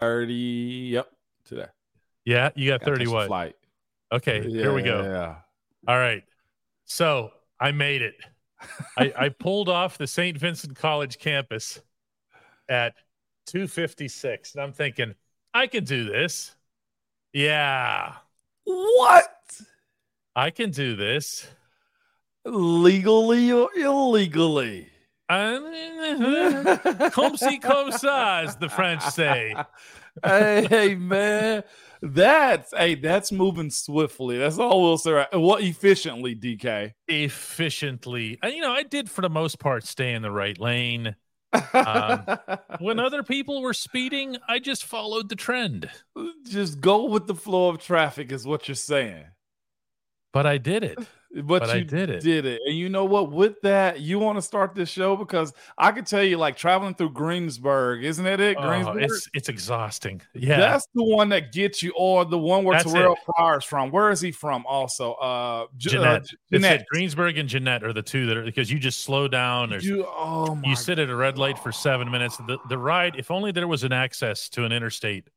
30. Yep. Today. Yeah, you got Got 30 what? Flight. Okay, here we go. Yeah. All right. So I made it. I, I pulled off the St. Vincent College campus at 256. And I'm thinking, I can do this. Yeah, What? I can do this. Legally or illegally? Comme si, comme ça, as the French say. hey man, that's hey, that's moving swiftly. That's all we'll say. What efficiently, DK? Efficiently. And, you know, I did for the most part stay in the right lane. Um, When other people were speeding, I just followed the trend. Just go with the flow of traffic, is what you're saying. But I did it. But, But you I did it. Did it. And you know what? With that, you want to start this show because I could tell you, like traveling through Greensburg, isn't that it? Oh, Greensburg. it's it's exhausting. Yeah. That's the one that gets you, or the one where That's Terrelle. Pryor's from. Where is he from? Also, uh, Jeannette. uh, Jeannette. Greensburg and Jeannette are the two that are because you just slow down. There's, You, oh my you sit at a red light for seven minutes. The the ride, if only there was an access to an interstate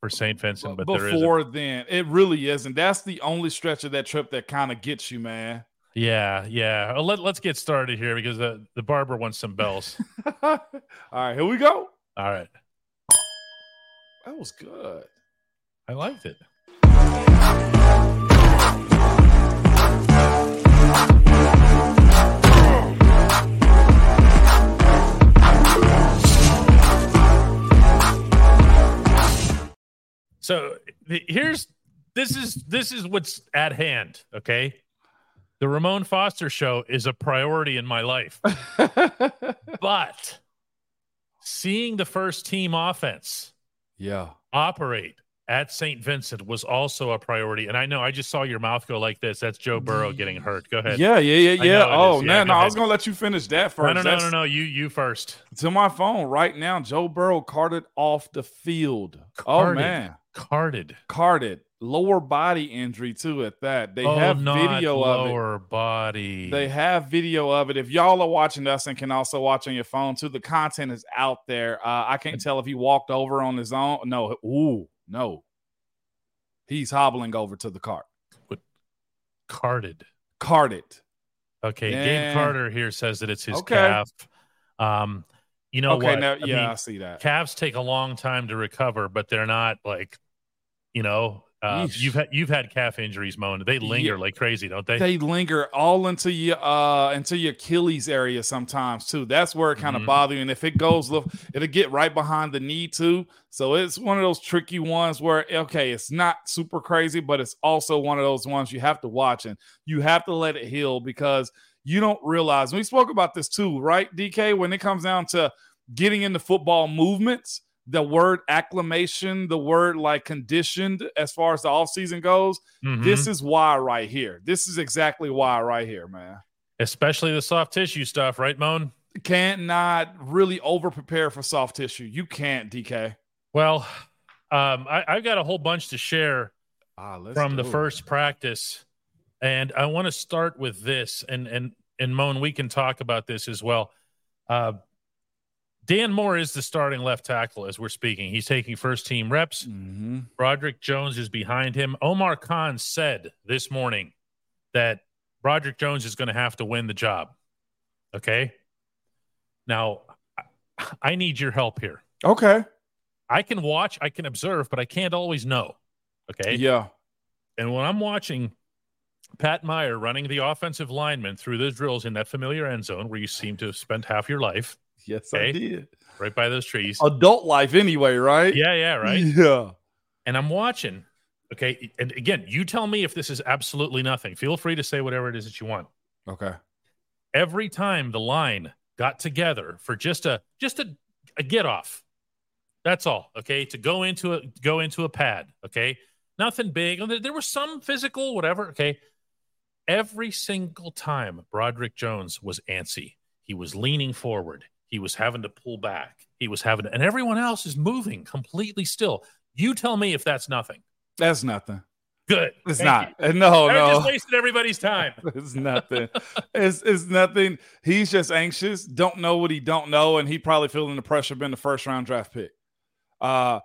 for St. Vincent, but before then, it really isn't. That's the only stretch of that trip that kind of gets you, man. Yeah, yeah. Uh, Let, let's get started here because the, the barber wants some bells. All right, here we go. All right. That was good. I liked it. Here's this is this is what's at hand, okay? The Ramon Foster show is a priority in my life. but seeing the first team offense yeah. operate at St. Vincent was also a priority. And I know I just saw your mouth go like this. That's Joe Burrow getting hurt. Go ahead. Yeah, yeah, yeah, yeah. Oh, no, Yeah, no. I was gonna let you finish that first. No, no, no, That's- no, no. You you first. To my phone right now, Joe Burrow carted off the field. Oh man, Carded. carted. Lower body injury too. At that, they oh, have video of it. lower body. They have video of it. If y'all are watching us and can also watch on your phone too, the content is out there. Uh, I can't tell if he walked over on his own. No, ooh, no. He's hobbling over to the cart. carded. Carted. Okay. Yeah. Gabe Carter here says that it's his Okay. calf. Um, you know okay, what? now I yeah, mean, I see that. calves take a long time to recover, but they're not like, you know, uh, you've had you've had calf injuries, Moan. They linger Yeah. like crazy, don't they? They linger all into your uh into your Achilles area sometimes too. That's where it kind of Mhm. bothers you. And if it goes, look, it'll get right behind the knee too. So it's one of those tricky ones where okay, it's not super crazy, but it's also one of those ones you have to watch and you have to let it heal because you don't realize. We spoke about this too, right, DK? When it comes down to getting into football movements, the word acclimation, the word like conditioned as far as the offseason goes, Mhm. this is why right here. This is exactly why right here, man. especially the soft tissue stuff, right, Moan? Can't not really over prepare for soft tissue. You can't, DK. Well, um, I, I've got a whole bunch to share Ah, from the it. first practice, and I want to start with this, and and and Moan, we can talk about this as well. Uh, Dan Moore is the starting left tackle as we're speaking. He's taking first team reps. Mhm. Broderick Jones is behind him. Omar Khan said this morning that Broderick Jones is going to have to win the job. Okay. Now, I- I need your help here. Okay. I can watch, I can observe, but I can't always know. Okay. Yeah. And when I'm watching Pat Meyer running the offensive lineman through those drills in that familiar end zone where you seem to have spent half your life Yes, Okay. I did. right by those trees. Adult life anyway, right? Yeah, yeah, right. Yeah. and I'm watching. Okay. And again, you tell me if this is absolutely nothing. Feel free to say whatever it is that you want. Okay. Every time the line got together for just a just a, a get off. That's all. Okay. To go into a go into a pad. Okay. Nothing big. There, there was some physical, whatever. Okay. Every single time Broderick Jones was antsy. He was leaning forward. He was having to pull back. He was having to, and everyone else is moving completely still. You tell me if that's nothing. That's nothing. Good. It's Thank not. No, you. I no. just wasted everybody's time. it's nothing. it's it's nothing. He's just anxious, don't know what he don't know, and he probably feeling the pressure of being the first round draft pick. Uh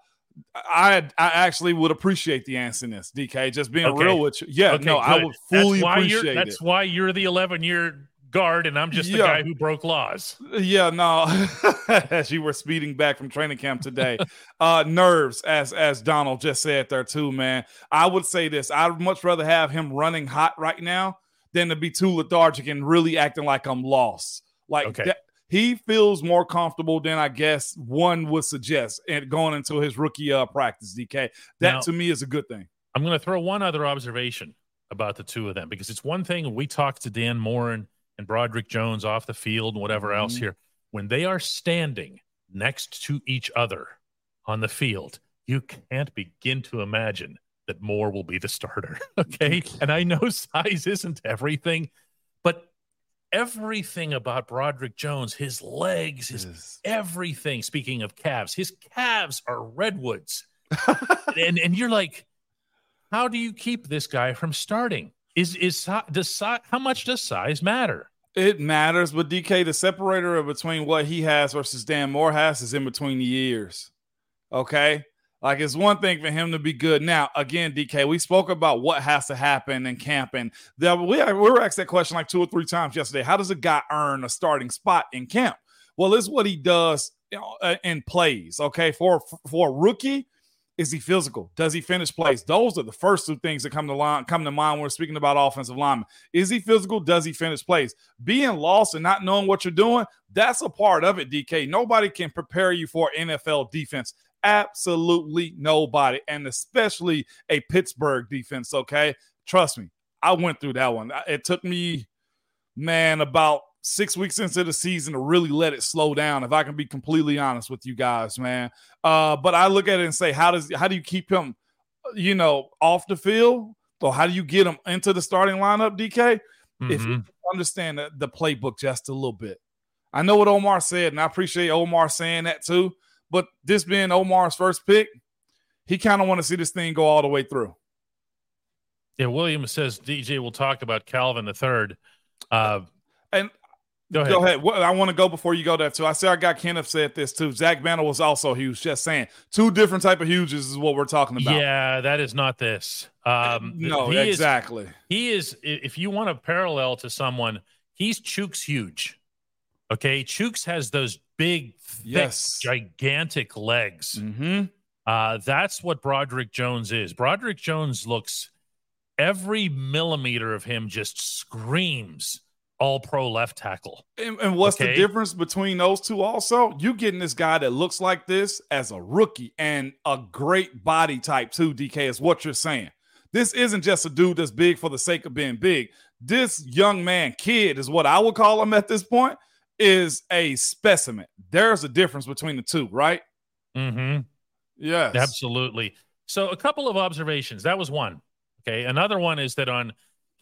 I I actually would appreciate the answerness, DK. Just being Okay. real with you. Yeah, Okay, no, I would fully that's why appreciate you're, it. That's why you're the 11 year guard, and I'm just the Yeah. guy who broke laws. Yeah, no. as you were speeding back from training camp today, uh, nerves, as as Donald just said there too, man. I would say this: I'd much rather have him running hot right now than to be too lethargic and really acting like I'm lost. Like Okay. that, he feels more comfortable than I guess one would suggest, and going into his rookie uh, practice. DK, that Now- to me is a good thing. I'm going to throw one other observation about the two of them because it's one thing we talked to Dan Morin and Broderick Jones off the field and whatever else Mhm. here. When they are standing next to each other on the field, you can't begin to imagine that Moore will be the starter. Okay. and I know size isn't everything, but everything about Broderick Jones, his legs, his Yes. everything. Speaking of calves, his calves are redwoods, and and you're like, how do you keep this guy from starting? Is is does si- how much does size matter? It matters, but DK, the separator between what he has versus Dan Moore has is in between the years. Okay. Like it's one thing for him to be good. Now, again, DK, we spoke about what has to happen in camp, and we, we were asked that question like two or three times yesterday. How does a guy earn a starting spot in camp? Well, it's what he does you know, uh, in plays. Okay, for for a rookie, is he physical? Does he finish plays? Those are the first two things that come to line come to mind when we're speaking about offensive linemen. Is he physical? Does he finish plays? Being lost and not knowing what you're doing, that's a part of it, DK. Nobody can prepare you for NFL defense. Absolutely nobody. And especially a Pittsburgh defense, okay? Trust me, I went through that one. It took me, man, about six weeks into the season to really let it slow down, if I can be completely honest with you guys, man. Uh, but I look at it and say, how does how do you keep him, you know, off the field? Or how do you get him into the starting lineup, DK? If you Mhm. understand the, the playbook just a little bit. I know what Omar said, and I appreciate Omar saying that too. But this being Omar's first pick, he kind of want to see this thing go all the way through. Yeah, Williams says DJ will talk about Calvin the third. Uh, And go ahead. Go ahead. What- I want to go before you go there too. I see our guy Kenneth said this too. Zach Banner was also huge. Just saying, two different type of huges is what we're talking about. Yeah, that is not this. Um, no, he is exactly. he is if you want a parallel to someone he's Chuks huge okay Chuks has those big thick Yes. gigantic legs Mm-hmm. uh that's what broderick jones is broderick jones looks every millimeter of him just screams all pro left tackle And, and what's Okay. the difference between those two? Also, you getting this guy that looks like this as a rookie and a great body type too. DK is what you're saying. This isn't just a dude that's big for the sake of being big. This young man, kid, is what I would call him at this point. Is a specimen. There's a difference between the two, right? mm-hmm Yes. Absolutely. So, a couple of observations. That was one. Okay. Another one is that on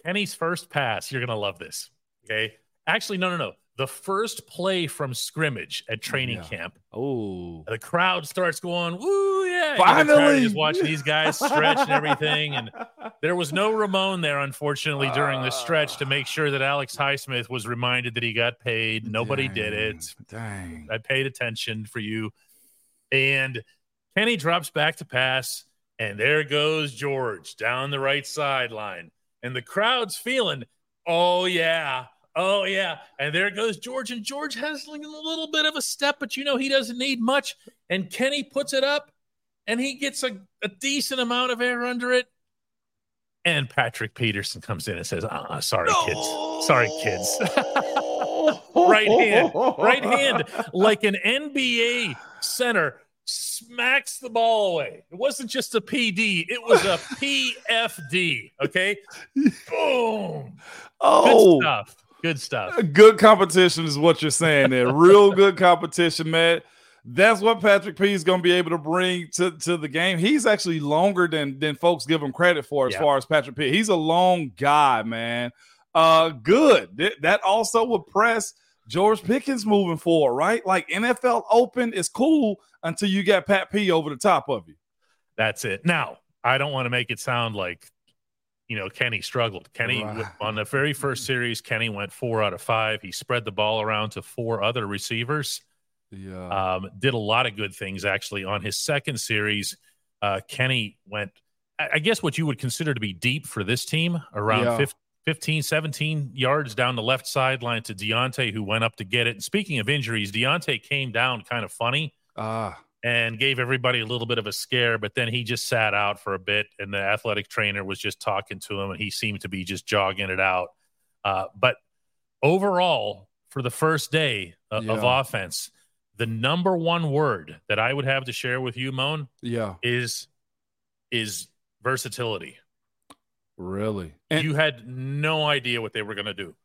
Kenny's first pass, you're going to love this. Okay. Actually, no, no, no. The first play from scrimmage at training Yeah. camp, Oh, the crowd starts going, "Woo, yeah!" You know, tired of finally, just watching these guys stretch and everything. And there was no Ramon there, unfortunately, during the stretch to make sure that Alex Highsmith was reminded that he got paid. Nobody did it. Dang. I paid attention for you. And Kenny drops back to pass, and there goes George down the right sideline. And the crowd's feeling, oh, yeah. Oh, yeah. And there goes George. And George has a little bit of a step, but you know, he doesn't need much. And Kenny puts it up, and he gets a, a decent amount of air under it. And Patrick Peterson comes in and says, uh, sorry, kids. Sorry, kids. right hand, right hand, like an NBA center smacks the ball away. It wasn't just a PD, it was a PFD. Okay. Boom. Oh, Good stuff. Good stuff. Good competition is what you're saying there. Real good competition, man. That's what Patrick P is going to be able to bring to, to the game. He's actually longer than than folks give him credit for as Yeah. far as Patrick P. He's a long guy, man. Uh good. Th- that also would press George Pickens moving forward, right? Like NFL open is cool until you got Pat P over the top of you. That's it. Now, I don't want to make it sound like, you know, Kenny struggled. Kenny, Right. on the very first series, Kenny went four out of five. He spread the ball around to four other receivers. Yeah. um, did a lot of good things actually on his second series. uh, Kenny went, I guess what you would consider to be deep for this team, around Yeah. 15, 15, 17 yards down the left sideline to Deontay, who went up to get it. And speaking of injuries, Deontay came down kind of funny Ah, and gave everybody a little bit of a scare, but then he just sat out for a bit, and the athletic trainer was just talking to him, and he seemed to be just jogging it out. Uh, but overall, for the first day uh, of Yeah. offense, the number one word that I would have to share with you, Moan, yeah, is is versatility. Really. And, you had no idea what they were going to do,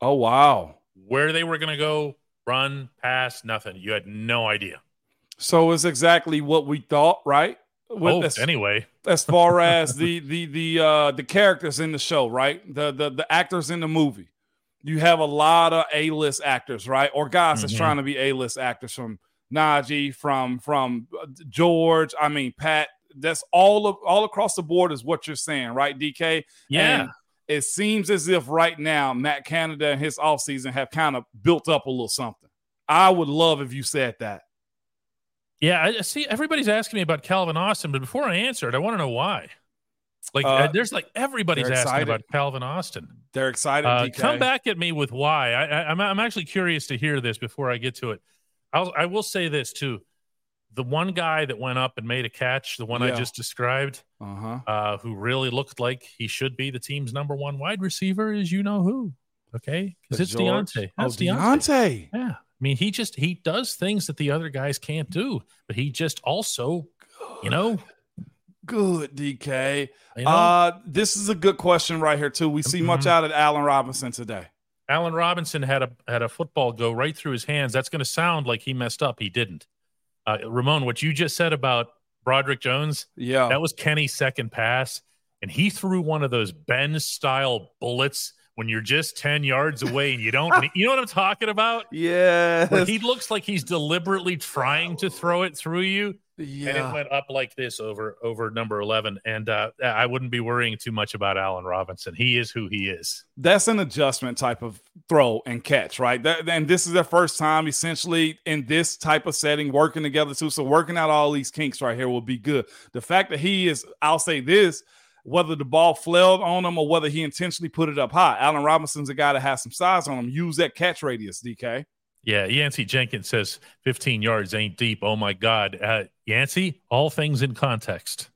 oh wow. where they were going to go, run, pass, nothing. You had no idea. So it's exactly what we thought, right? With oh, as, anyway, as far as the the the uh the characters in the show, right? The the the actors in the movie. You have a lot of A-list actors, right? Or guys that's Mhm. trying to be A-list actors from Najee, from from uh, George, I mean Pat. That's all of all across the board is what you're saying, right, DK? yeah. And it seems as if right now Matt Canada and his offseason have kind of built up a little something. I would love if you said that. Yeah, I see. Everybody's asking me about Calvin Austin, but before I answer it, I want to know why. Like, Uh, uh, there's like everybody's asking about Calvin Austin. They're excited. Uh, DK. come back at me with why. I, I, I'm I'm actually curious to hear this before I get to it. I'll I will say this too. The one guy that went up and made a catch, the one I just described, Uh-huh. uh, who really looked like he should be the team's number one wide receiver, is you know who. Okay, because it's George? Deontay. Oh, That's Deontay. Deontay. Yeah. I mean, he just he does things that the other guys can't do, but he just also, you know, Good, DK. you know, Uh, this is a good question right here too. We see much Mhm. out of Allen Robinson today. Allen Robinson had a had a football go right through his hands. That's going to sound like he messed up. He didn't. Uh, Ramon, what you just said about Broderick Jones, Yeah. that was Kenny's second pass, and he threw one of those Ben style bullets when you're just ten yards away and you don't. you know what I'm talking about? yeah. He looks like he's deliberately trying to throw it through you, and it went up like this over over number eleven. And uh, I wouldn't be worrying too much about Allen Robinson. He is who he is. That's an adjustment type of throw and catch, right? That, and this is their first time essentially in this type of setting working together too. So working out all these kinks right here will be good. The fact that he is, I'll say this, whether the ball flailed on him or whether he intentionally put it up high, Allen Robinson's a guy that has some size on him. Use that catch radius, DK. Yeah, Yancey Jenkins says 15 yards ain't deep. Oh my God. Uh, Yancey, all things in context.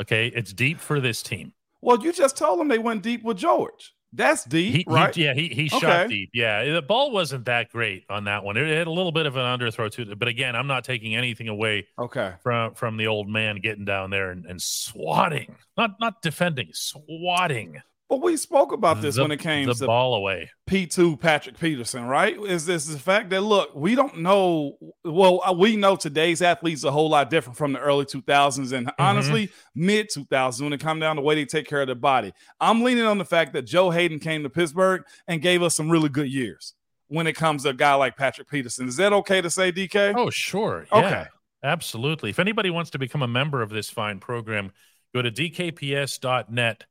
Okay. It's deep for this team. Well, you just told him they went deep with George. That's deep, He, right? he, yeah, he, he Okay. shot deep. Yeah. The ball wasn't that great on that one. It had a little bit of an underthrow to it. But again, I'm not taking anything away Okay. from, from the old man getting down there and, and swatting, not, not defending, swatting But we spoke about this the, when it came the to ball away. P2 Patrick Peterson, right? Is this the fact that look, we don't know well, uh, we know today's athletes a whole lot different from the early 2000s and honestly mid 2000s when it come down to the way they take care of their body. I'm leaning on the fact that Joe Haden came to Pittsburgh and gave us some really good years when it comes to a guy like Patrick Peterson. Is that okay to say, DK? Oh, sure. Okay. Absolutely. If anybody wants to become a member of this fine program, go to dkps.net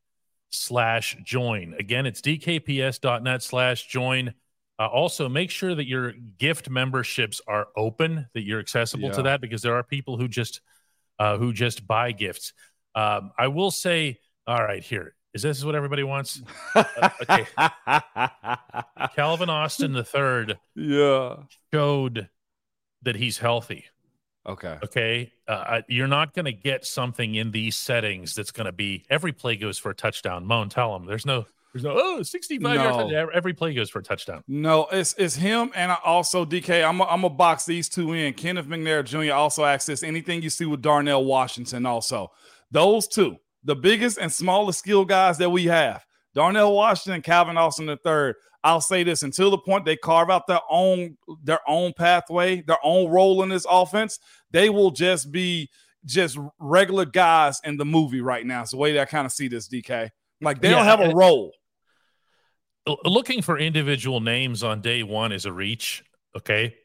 slash join. Again, it's dkps.net slash join. Uh, also, make sure that your gift memberships are open, that you're accessible to that, because there are people who just uh, who just buy gifts. Um, I will say, all right, here is this is what everybody wants. okay. Calvin Austin the third yeah. showed that he's healthy. Okay. Okay, uh, you're not going to get something in these settings that's going to be every play goes for a touchdown. Moan, tell him there's no, there's no oh 65 No. yards. Every- play goes for a touchdown. No, it's it's him and I also DK. I'm I'm gonna box these two in. Kenneth McNair Jr. also this. Anything you see with Darnell Washington also. Those two, the biggest and smallest skill guys that we have. Darnell Washington, Calvin Austin the third. I'll say this until the point they carve out their own their own pathway, their own role in this offense, they will just be just regular guys in the movie right now. It's the way that I kind of see this, DK. Like they Yeah, don't have a role. Looking for individual names on day one is a reach. Okay,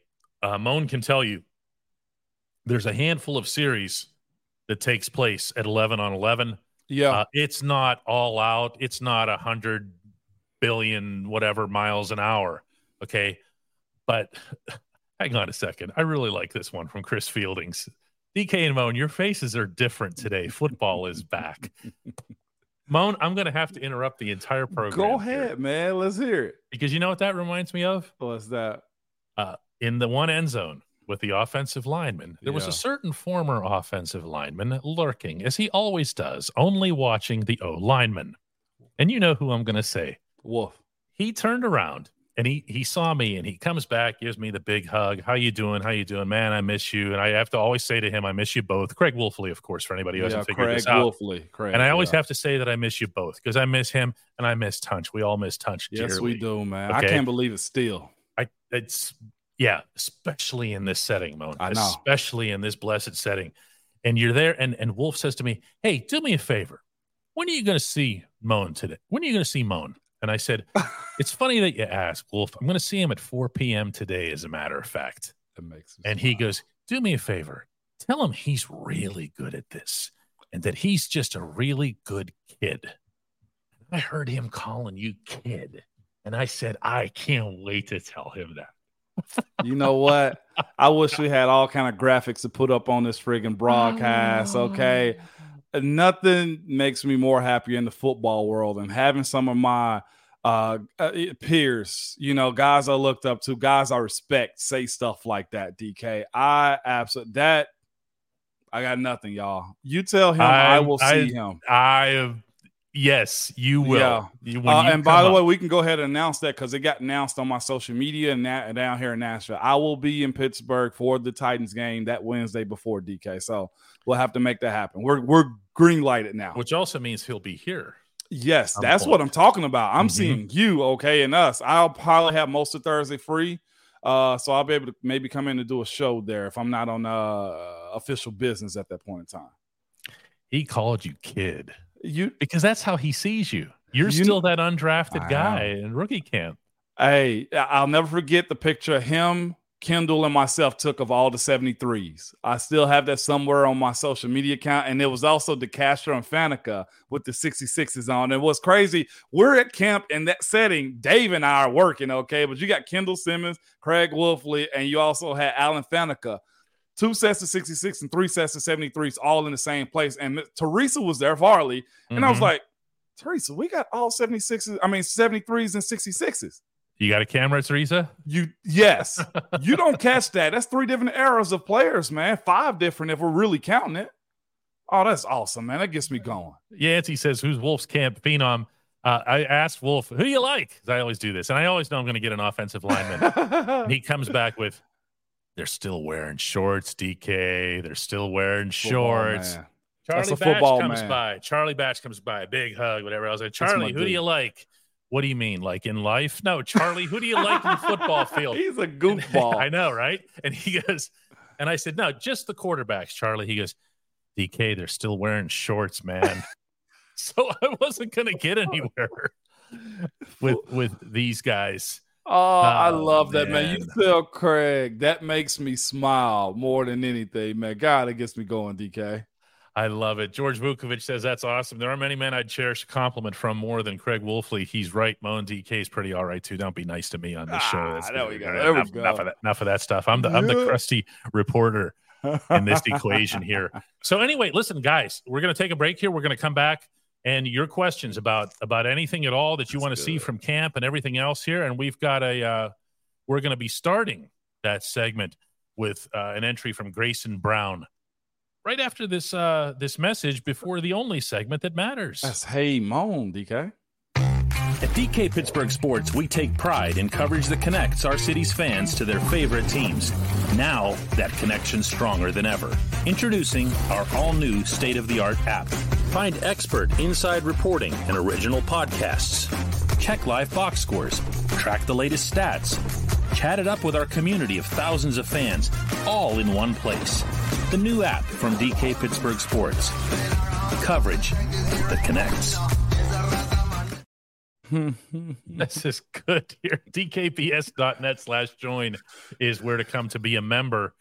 uh, Moan can tell you there's a handful of series that takes place at 11 on 11. Yeah. Uh, it's not all out. It's not a hundred billion whatever miles an hour. Okay, but hang on a second. I really like this one from Chris Fieldings. DK and Moan, your faces are different today. Football is back. Moan, I'm going to have to interrupt the entire program. Go here ahead, man. Let's hear it. because you know what that reminds me of? What's that? Uh, in the one end zone with the offensive lineman, there was a certain former offensive lineman lurking, as he always does, only watching the O lineman. And you know who I'm going to say. Wolf. he turned around and he he saw me and he comes back gives me the big hug how you doing how you doing man i miss you and i have to always say to him i miss you both craig wolfley of course for anybody who Yeah, hasn't figured Craig this out Wolfley. Craig, and i always yeah. have to say that i miss you both because i miss him and i miss tunch we all miss tunch Yes, dearly. we do, man. I can't believe it still. i it's yeah especially in this setting Moan, I know. especially in this blessed setting. And you're there and and wolf says to me hey do me a favor. When are you going to see moan today? When are you going to see moan and i said it's funny that you ask wolf. I'm going to see him at 4 p.m today as a matter of fact. That makes and he goes do me a favor. Tell him he's really good at this and that he's just a really good kid. I heard him calling you kid and i said i can't wait to tell him that You know what? I wish we had all kind of graphics to put up on this friggin' broadcast. Okay, nothing makes me more happy in the football world than having some of my uh, uh, peers, you know, guys I looked up to, guys I respect, say stuff like that. DK, I absolutely that. I got nothing, y'all. You tell him I, I- will see I- him. I yes, you will. Yeah. You- Uh, you and by the way, we can go ahead and announce that because it got announced on my social media and na- down here in Nashville. I will be in Pittsburgh for the Titans game that Wednesday before DK. So we'll have to make that happen. We're we're green lighted now. which also means he'll be here. yes, that's what I'm talking about. I'm Mhm. seeing you, okay, and us. I'll probably have most of Thursday free. Uh, so I'll be able to maybe come in and do a show there if I'm not on uh official business at that point in time. He called you kid You because that's how he sees you. You're You- still that undrafted I guy in rookie camp. Hey, I'll never forget the picture of him, Kendall, and myself took of all the 73s. I still have that somewhere on my social media account. And it was also DeCastro and Faneca with the 66s on. And what's crazy, we're at camp in that setting. Dave and I are working, okay? But you got Kendall Simmons, Craig Wolfley, and you also had Alan Faneca. Two sets of 66 and three sets of 73s all in the same place. And Teresa was there, Varley. And I was Mhm. like, Teresa, we got all 76s, I mean 73s and 66s. You got a camera, Teresa? You yes, you don't catch that. That's three different eras of players, man. Five different if we're really counting it. Oh, that's awesome, man. That gets me going. Yancey says, "Who's Wolf's camp phenom?" Uh, I asked Wolf, "Who do you like?" I always do this, and I always know I'm going to get an offensive lineman. he comes back with, "They're still wearing shorts, DK. They're still wearing shorts." man. Charlie Batch football comes man. by. Charlie Batch comes by. Big hug, whatever. I was like, Charlie, who do you like? What do you mean, like in life? No, Charlie, who do you like in the football field? He's a goofball. I know, right? And he goes, and I said, no, just the quarterbacks, Charlie. He goes, DK, they're still wearing shorts, man. so I wasn't going to get anywhere with with these guys. Oh, I Oh, love that, man. You tell Craig that makes me smile more than anything, man. God, it gets me going, DK. I love it. George Vukovic says that's awesome. There are many men I'd cherish a compliment from more than Craig Wolfley. He's right. Moan DK is pretty all right too. Don't be nice to me on this show. Ah, That's there we go. There we enough, go. Enough of that. Enough of that stuff. I'm the I'm the crusty reporter in this equation here. So anyway, listen, guys, we're going to take a break here. We're going to come back and your questions about about anything at all that you That's want to see from camp and everything else here. And we've got a uh, we're going to be starting that segment with uh, an entry from Grayson Brown right after this uh, this message before the only segment that matters. That's hey moan, DK. At DK Pittsburgh Sports, we take pride in coverage that connects our city's fans to their favorite teams. Now, that connection's stronger than ever. Introducing our all new state of the art app. Find expert inside reporting and original podcasts. Check live box scores. Track the latest stats. Chat it up with our community of thousands of fans, all in one place. The new app from DK Pittsburgh Sports. Coverage that connects. this is good here. DKPS.net slash join is where to come to be a member.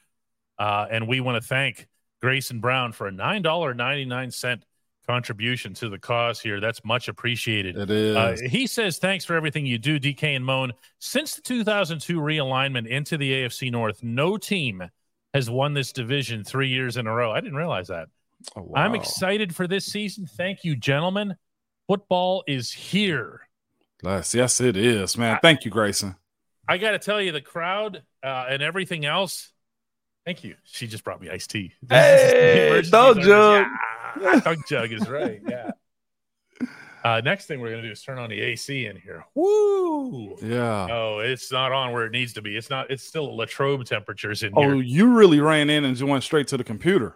Uh, and we want to thank Grayson Brown for a $9.99 contribution to the cause here. That's much appreciated. It is. Uh, he says, Thanks for everything you do, DK and Moan. Since the 2002 realignment into the AFC North, no team has won this division three years in a row. I didn't realize that. Oh, wow. I'm excited for this season. Thank you, gentlemen. Football is here. Yes, yes, it is, man. Thank you, Grayson. I got to tell you, the crowd uh, and everything else. Thank you. She just brought me iced tea. Hey, Emergency dog jug. Jug is right. Yeah. Uh, next thing we're gonna do is turn on the AC in here. Woo! Yeah. Oh, it's not on where it needs to be. It's not. It's still Latrobe temperatures in Oh, here. Oh, you really ran in and just went straight to the computer.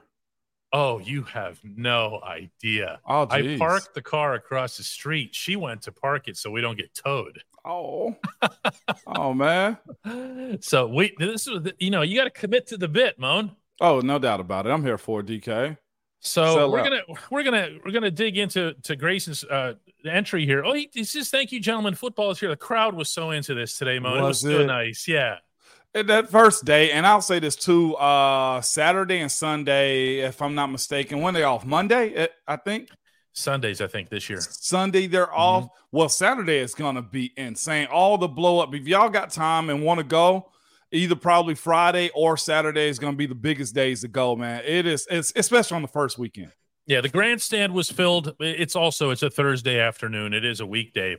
Oh, you have no idea. Oh, I parked the car across the street. She went to park it so we don't get towed. Oh, oh man. So we this is you know you got to commit to the bit, Moan. Oh, no doubt about it. I'm here for it, DK. So Sell we're out. gonna we're gonna we're gonna dig into to Grayson's uh, entry here. Oh, he, he says, "Thank you, gentlemen. Football is here." The crowd was so into this today, Moan. it was Was so nice. Yeah. And that first day, and I'll say this too, uh Saturday and Sunday, if I'm not mistaken, when they off? Monday, eh, I think. Sundays, I think this year. Sunday they're Mm-hmm. off. Well, Saturday is gonna be insane. All the blow up. If y'all got time and want to go, either probably Friday or Saturday is gonna be the biggest days to go, man. It is, it's especially on the first weekend. Yeah, the grandstand was filled. It's also it's a Thursday afternoon. It is a weekday,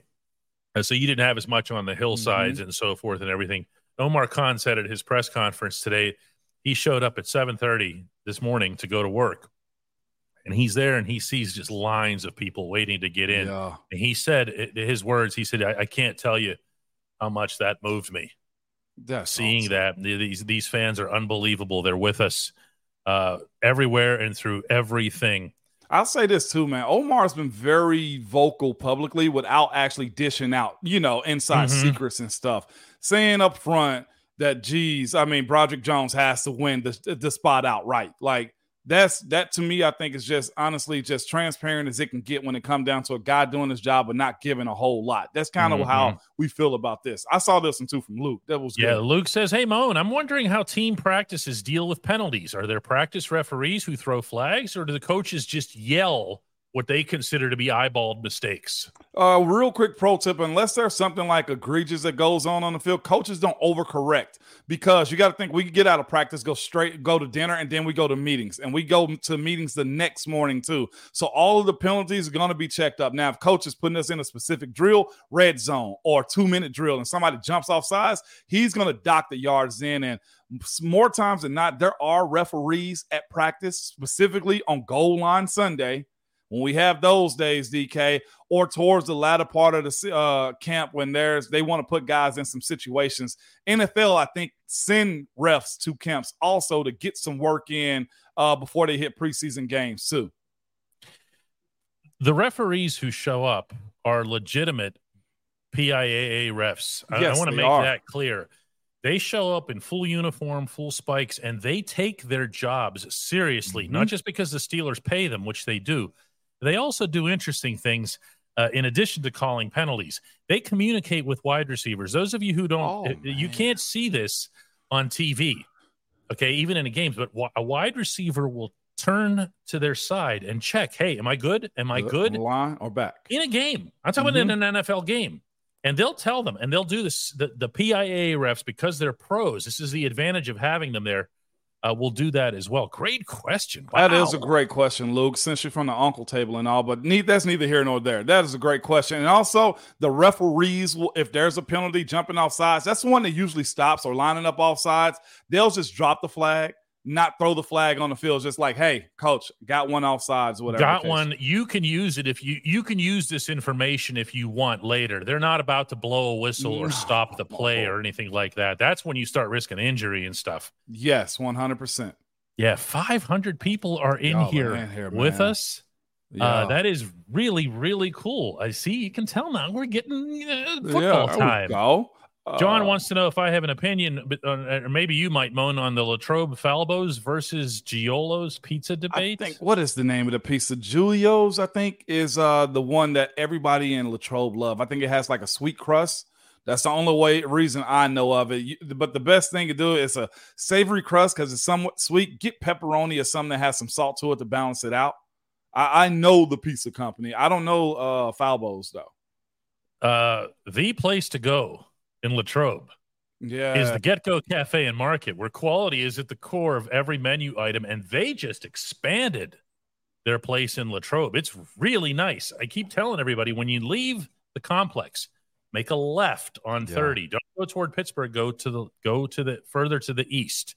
Uh, so you didn't have as much on the hillsides and so forth and everything. Omar Khan said at his press conference today, he showed up at seven thirty this morning to go to work, and he's there and he sees just lines of people waiting to get in. Yeah. And he said, his words, he said, I, I can't tell you how much that moved me. That's Seeing awesome. that these these fans are unbelievable. They're with us uh, everywhere and through everything. I'll say this too, man. Omar's been very vocal publicly without actually dishing out, you know, inside Mhm. secrets and stuff. Saying up front that, geez, I mean, Broderick Jones has to win the, the spot outright. Like that's that to me, I think is just honestly just transparent as it can get when it comes down to a guy doing his job but not giving a whole lot. That's kind of Mhm. how we feel about this. I saw this one too from Luke. That was Yeah, good. Luke says, Hey, Moan, I'm wondering how team practices deal with penalties. Are there practice referees who throw flags, or do the coaches just yell what they consider to be eyeballed mistakes? Uh, real quick pro tip: unless there's something like egregious that goes on on the field, coaches don't overcorrect because you got to think we get out of practice, go straight, go to dinner, and then we go to meetings, and we go to meetings the next morning too. So all of the penalties are going to be checked up. Now, if coach is putting us in a specific drill, red zone or two minute drill, and somebody jumps off sides, he's going to dock the yards in. And more times than not, there are referees at practice, specifically on goal line Sunday when we have those days, DK, or towards the latter part of the uh, camp when there's they want to put guys in some situations. NFL, I think, send refs to camps also to get some work in uh, before they hit preseason games too. The referees who show up are legitimate PIAA refs. I- I, want to make are. that clear. They show up in full uniform, full spikes, and they take their jobs seriously, Mm-hmm. not just because the Steelers pay them, which they do. They also do interesting things uh, in addition to calling penalties. They communicate with wide receivers. Those of you who don't, Oh, uh, you can't see this on TV, okay, even in the games, but a wide receiver will turn to their side and check, hey, am I good? Am I good? Line or back? in a game. I'm talking about in an NFL game. And they'll tell them, and they'll do this. The, the PIAA refs, because they're pros, this is the advantage of having them there, uh, we'll do that as well. Great question. That is a great question, Luke. Since you're from the uncle table and all, but that's neither here nor there. That is a great question. And also, the referees will, if there's a penalty jumping off sides, that's the one that usually stops or lining up off sides. They'll just drop the flag, not throw the flag on the field. Just like, hey, coach, got one off sides, whatever. Got one. You can use it if you you can use this information if you want later. They're not about to blow a whistle or stop the play or anything like that. That's when you start risking injury and stuff. Yes, 100%. Yeah, 500 people are in Y'all are here, in here, with us. Yeah. Uh, that is really, really cool. I see. You can tell now we're getting uh, Yeah, football we time. Go. John Uh, wants to know if I have an opinion, but uh, or maybe you might moan on the Latrobe Falbos versus Giolo's pizza debate. I think what is the name of the pizza? Julio's, I think, is uh the one that everybody in Latrobe love. I think it has like a sweet crust. That's the only way reason I know of it. You- but the best thing to do is a savory crust because it's somewhat sweet. Get pepperoni or something that has some salt to it to balance it out. I, I know the pizza company. I don't know uh Falbo's though. uh, the place to go in Latrobe Yeah. is the GetGo Cafe and Market, where quality is at the core of every menu item, and they just expanded their place in Latrobe. It's really nice. I keep telling everybody when you leave the complex, make a left on Yeah. 30. Don't go toward Pittsburgh. Go to the go to the further to the east.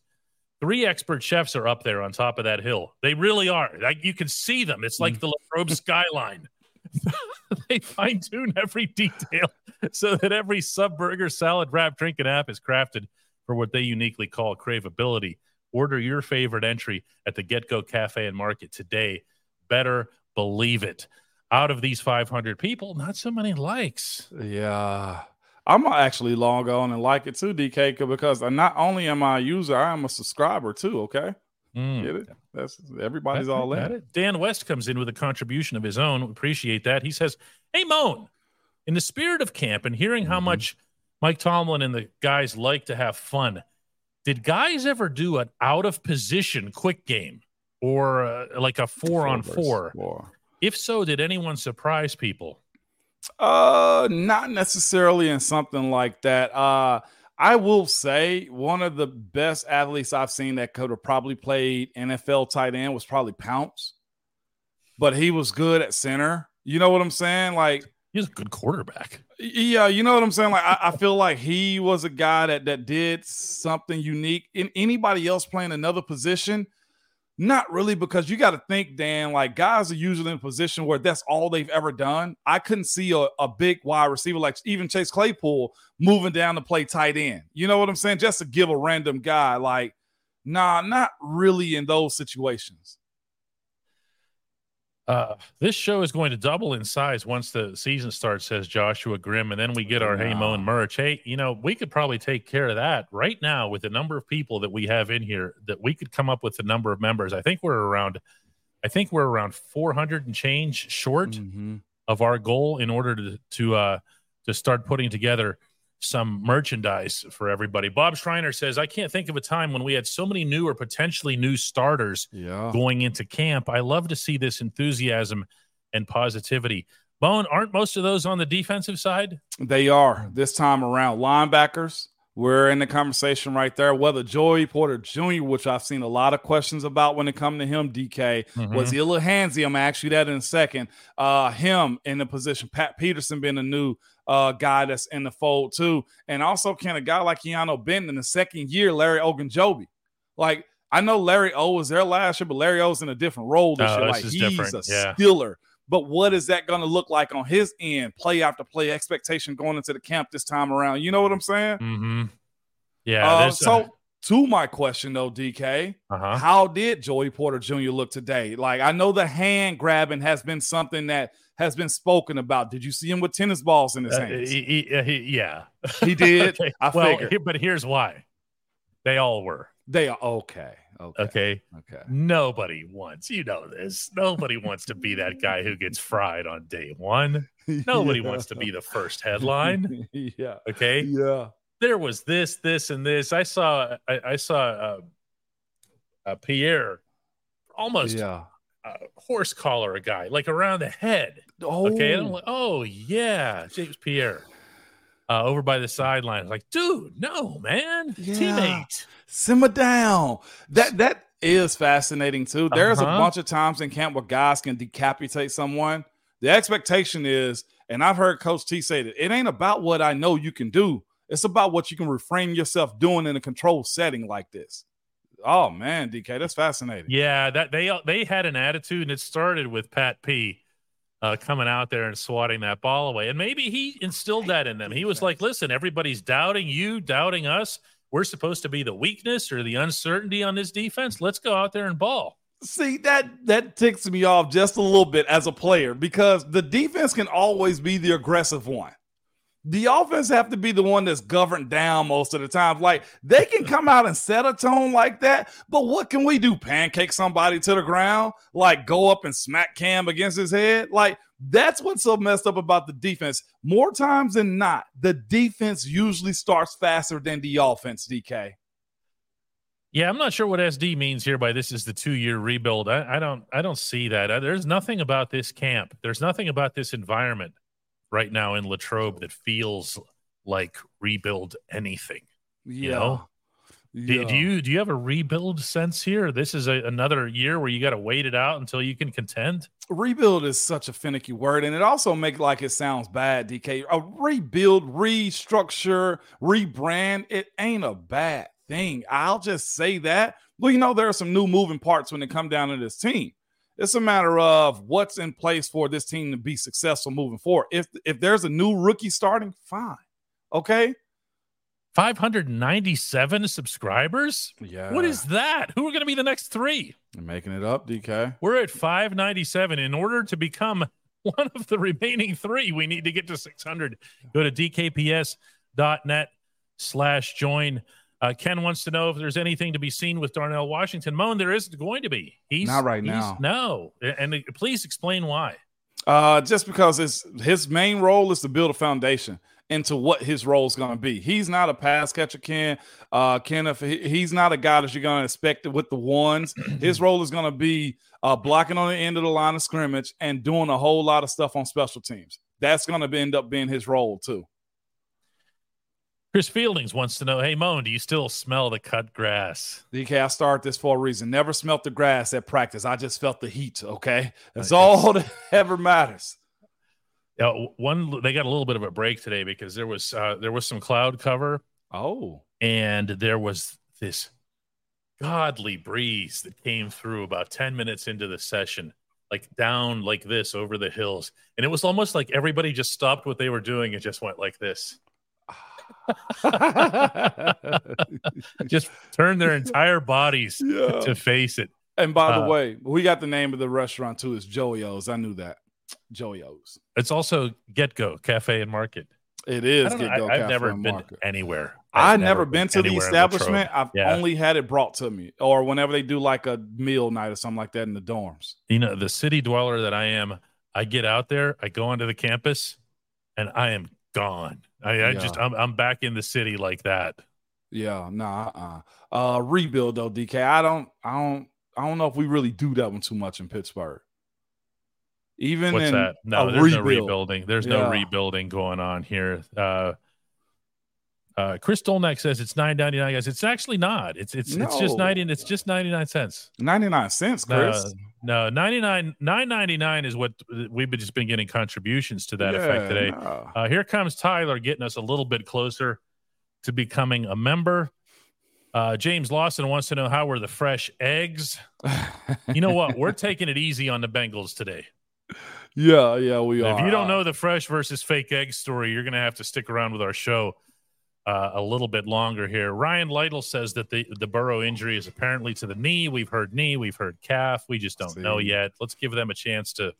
Three expert chefs are up there on top of that hill. They really are. Like you can see them. It's like mm. the Latrobe skyline. they fine tune every detail so that every sub burger, salad, wrap, drink, and app is crafted for what they uniquely call craveability. Order your favorite entry at the GetGo Cafe and Market today. Better believe it. Out of these 500 people, not so many likes. Yeah. I'm actually log on and like it too, DK, because not only am I a user, I am a subscriber too. Okay. Mm. Get it? That's everybody's it, all in. it. Dan West comes in with a contribution of his own. Appreciate that. He says, Hey, Moan, in the spirit of camp and hearing how Mhm. much Mike Tomlin and the guys like to have fun, did guys ever do an out of position quick game or uh, like a four on four? four. If so, did anyone surprise people? Uh, not necessarily in something like that. Uh, I will say one of the best athletes I've seen that could have probably played NFL tight end was probably Pouncey, but he was good at center. You know what I'm saying? Like, He's a good quarterback. yeah, you know what I'm saying. Like, I, I feel like he was a guy that that did something unique. In anybody else playing another position, not really, because you got to think, Dan. Like, guys are usually in a position where that's all they've ever done. I couldn't see a, a big wide receiver like even Chase Claypool moving down to play tight end. You know what I'm saying? Just to give a random guy like, nah, not really in those situations. Uh, this show is going to double in size once the season starts, says Joshua Grimm, and then we get our Hey Mo and merch. Hey, you know, we could probably take care of that right now with the number of people that we have in here. That we could come up with the number of members. I think we're around, I think we're around 400 and change short of our goal in order to to uh, to start putting together some merchandise for everybody. Bob Schreiner says, "I can't think of a time when we had so many new or potentially new starters." Yeah. going into camp. I love to see this enthusiasm and positivity. Bone, aren't most of those on the defensive side? They are this time around. Linebackers, we're in the conversation right there. Whether Joey Porter Jr., which I've seen a lot of questions about when it come to him, DK, was he a little handsy? I'm gonna ask you that in a second. Uh, him in the position, Pat Peterson being a new uh, guy that's in the fold too, and also can a guy like Keanu Benton in the second year, Larry Ogunjobi. Like I know Larry O was there last year, but Larry O's in a different role this Oh, year. Like he's different. a Yeah. stiller. But what is that going to look like on his end, play after play, expectation going into the camp this time around? You know what I'm saying? Mm-hmm. Yeah. Uh, there's, so, to my question though, DK, uh huh. how did Joey Porter Jr. look today? Like, I know the hand grabbing has been something that has been spoken about. Did you see him with tennis balls in his hands? yeah. he did. Okay. I well, figured but here's why. They all were. they are okay. Okay. Okay. Okay. Nobody wants, you know this. Nobody wants to be that guy who gets fried on day one. Nobody Yeah. wants to be the first headline. yeah. Okay. Yeah. there was this, this, and this. I saw, I, I saw uh, uh, Pierre almost Yeah. uh, horse collar a guy like around the head. Oh. Okay, and I'm like, oh yeah, James Pierre. Uh, over by the sideline, like, dude, no, man, Yeah. teammate. simmer down. That that is fascinating too. There's a Uh-huh. bunch of times in camp where guys can decapitate someone. The expectation is, and I've heard Coach T say that it ain't about what I know you can do. It's about what you can refrain yourself doing in a controlled setting like this. Oh man, DK, that's fascinating. Yeah, that they they had an attitude, and it started with Pat P. Uh, coming out there and swatting that ball away, and maybe he instilled that in them. He was like, "Listen, everybody's doubting you, doubting us. We're supposed to be the weakness or the uncertainty on this defense. Let's go out there and ball." See that that ticks me off just a little bit as a player because the defense can always be the aggressive one. The offense have to be the one that's governed down most of the time. Like they can come out and set a tone like that, but what can we do? Pancake somebody to the ground, like go up and smack Cam against his head. Like that's what's so messed up about the defense. More times than not, the defense usually starts faster than the offense. DK. Yeah, I'm not sure what SD means here by this is the two year rebuild. I, I don't I don't see that. Uh, There's nothing about this camp. There's nothing about this environment right now in Latrobe that feels like rebuild anything. Yeah. You know? Do, Yeah. do you do you have a rebuild sense here? This is a, another year where you got to wait it out until you can contend. rebuild is such a finicky word and it also makes like it sounds bad dk a rebuild restructure rebrand it ain't a bad thing i'll just say that well you know there are some new moving parts when it come down to this team it's a matter of what's in place for this team to be successful moving forward if if there's a new rookie starting fine okay 597 subscribers? yeah What is that? Who are going to be the next three? You're making it up dk We're at 597. In order to become one of the remaining three, we need to get to 600. Go to dkps.net slash join. Uh, Ken wants to know if there's anything to be seen with Darnell Washington. Moan, there isn't going to be. He's Not right he's- now. No. And uh, please explain why. Uh, just because it's his main role is to build a foundation into what his role is going to be. He's not a pass catcher, Ken. Uh, Kenneth, he's not a guy that you're going to expect with the ones. His role is going to be uh, blocking on the end of the line of scrimmage and doing a whole lot of stuff on special teams. That's going to end up being his role too. Chris Fieldings wants to know, hey, Moan, do you still smell the cut grass? DK, I started this for a reason. Never smelt the grass at practice. I just felt the heat. Okay, that's all that ever matters. Yeah, one they got a little bit of a break today because there was uh, there was some cloud cover Oh, and there was this godly breeze that came through about 10 minutes into the session like down like this over the hills and it was almost like everybody just stopped what they were doing and just went like this just turn their entire bodies yeah. to face it And by the Uh, way, we got the name of the restaurant too. It's Joey O's. I knew that. Joey O's. it's also GetGo cafe and market It is I is don't know, GetGo I, have never and been Market. anywhere I've never been to the establishment. I've Yeah. only had it brought to me, or whenever they do like a meal night or something like that in the dorms. you know the city dweller that i am i get out there i go onto the campus and i am gone i, I Yeah. just I'm, I'm back in the city like that Yeah, nah, uh, uh, rebuild though, DK. I don't, I don't, I don't know if we really do that one too much in Pittsburgh. Even what's in that no there's no rebuilding there's Yeah. no rebuilding going on here uh uh, Chris Dolnack says it's nine ninety nine, guys. It's actually not. It's it's it's just No. ninety. It's just ninety nine cents. ninety nine cents, Chris. No, no, ninety nine nine ninety nine is what we've been just been getting contributions to that effect today. nah. Uh, here comes Tyler getting us a little bit closer to becoming a member. Uh, James Lawson wants to know how were the fresh eggs. You know what? We're taking it easy on the Bengals today. yeah, yeah, we are. If you don't know the fresh versus fake egg story, you're going to have to stick around with our show uh, a little bit longer here. Ryan Lytle says that the the Burrow injury is apparently to the knee. We've heard knee, we've heard calf. We just don't know yet. Let's give them a chance to.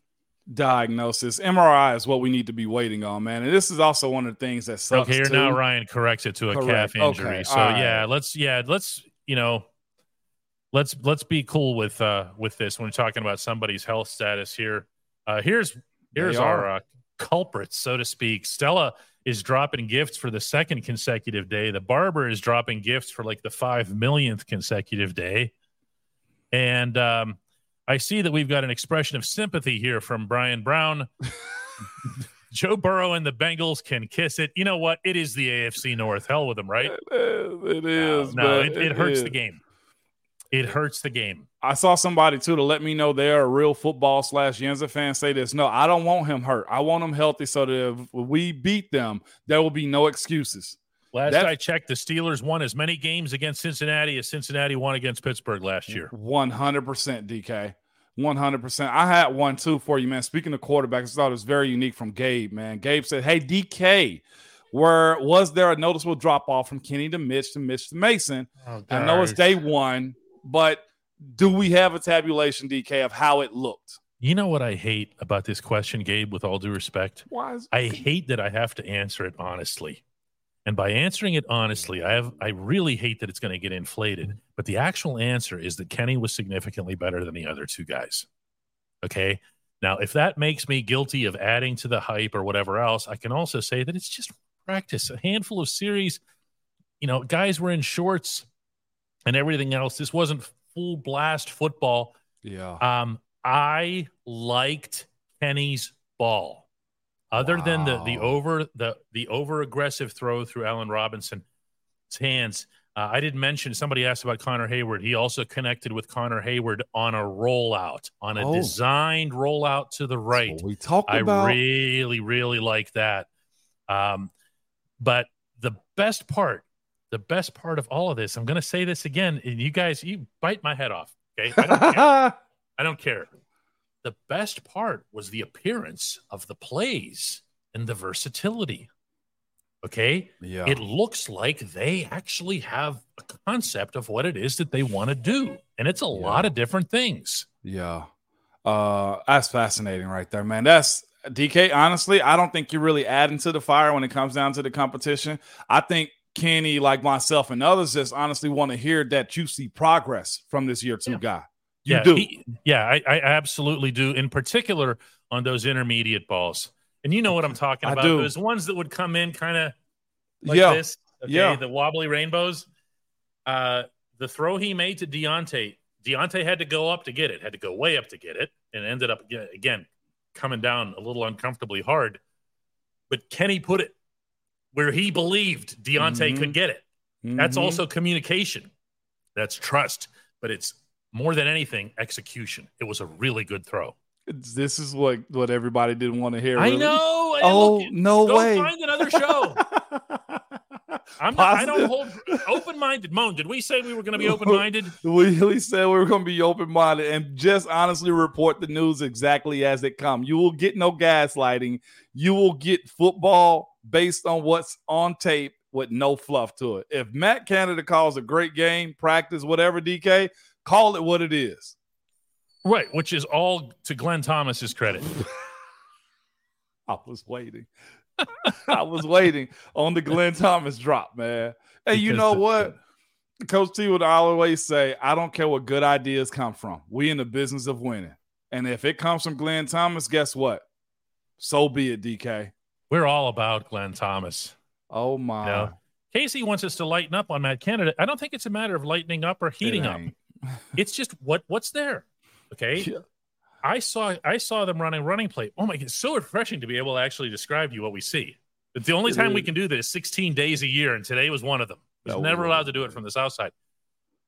diagnosis, MRI is what we need to be waiting on, man. And this is also one of the things that sucks. Okay, here too. now Ryan corrects it to a Correct. calf injury. Okay, So right. yeah, let's yeah let's you know let's let's be cool with uh with this when we're talking about somebody's health status here. Uh here's here's our uh, culprits, so to speak. Stella is dropping gifts for the second consecutive day. The barber is dropping gifts for like the five millionth consecutive day. And um, I see that we've got an expression of sympathy here from Brian Brown. Joe Burrow and the Bengals can kiss it. You know what? It is the AFC North. Hell with them, right? It is. no, but it, it hurts is. the game. It hurts the game. I saw somebody too to let me know they're a real football slash Yenza fan say this. No, I don't want him hurt. I want him healthy so that if we beat them, there will be no excuses. Last That- I checked, the Steelers won as many games against Cincinnati as Cincinnati won against Pittsburgh last year. 100% DK. 100%. I had one too for you, man. Speaking of quarterbacks, I thought it was very unique from Gabe, man. Gabe said, Hey, DK, where was there a noticeable drop off from Kenny to Mitch to Mitch to Mason? Oh, I know it's day one, but do we have a tabulation, DK, of how it looked? You know what I hate about this question, Gabe, with all due respect? Why is I hate that I have to answer it honestly. And by answering it honestly, I have I really hate that it's going to get inflated. But the actual answer is that Kenny was significantly better than the other two guys. Okay. Now, if that makes me guilty of adding to the hype or whatever else, I can also say that it's just practice, a handful of series. You know, guys were in shorts and everything else. This wasn't full blast football. yeah. Um, I liked Kenny's ball. Other than the the over the the over aggressive throw through Allen Robinson's hands. Uh, I didn't mention somebody asked about Connor Heyward. He also connected with Connor Heyward on a rollout, on a Oh. designed rollout to the right. We talked I about. really, really like that. Um, but the best part, the best part of all of this, I'm going to say this again, and you guys, you bite my head off. Okay, I don't care. I don't care. The best part was the appearance of the plays and the versatility. Okay, yeah. it looks like they actually have a concept of what it is that they want to do, and it's a Yeah. lot of different things. Yeah. Uh that's fascinating right there, man. That's DK, honestly, I don't think you're really adding to the fire when it comes down to the competition. I think Kenny, like myself and others, just honestly want to hear that you see progress from this year two Yeah. guy. You yeah, do. he- yeah, I, I absolutely do. In particular, on those intermediate balls, and you know what I'm talking about. Those ones that would come in kind of like yeah. this. Okay, Yeah. the wobbly rainbows. Uh, the throw he made to Diontae, Diontae had to go up to get it, had to go way up to get it, and ended up again coming down a little uncomfortably hard. But Kenny put it where he believed Diontae Mhm. could get it. That's Mhm. also communication. That's trust, but it's more than anything execution. It was a really good throw. It's- this is what what everybody didn't want to hear. I know. I Oh, look- no go way. Find another show. I'm not, I don't hold open minded. Moan, did we say we were going to be open minded? We, we said we were going to be open minded and just honestly report the news exactly as it come. You will get no gaslighting. You will get football based on what's on tape with no fluff to it. If Matt Canada calls a great game, practice, whatever, DK, call it what it is. Right, which is all to Glenn Thomas's credit. I was waiting. I was waiting on the Glenn Thomas drop, man. Hey, you Because know the- what? Coach T would always say, I don't care what good ideas come from. We in the business of winning. And if it comes from Glenn Thomas, guess what? So be it, DK. We're all about Glenn Thomas. Oh my. You know, Casey wants us to lighten up on Matt Canada. I don't think it's a matter of lightening up or heating up. It's just what what's there. Okay. Yeah. I saw I saw them running running play. Oh my god, it's so refreshing to be able to actually describe to you what we see. It's the only It time we can do this 16 days a year, and today was one of them. I was Oh, never allowed to do it from the south side.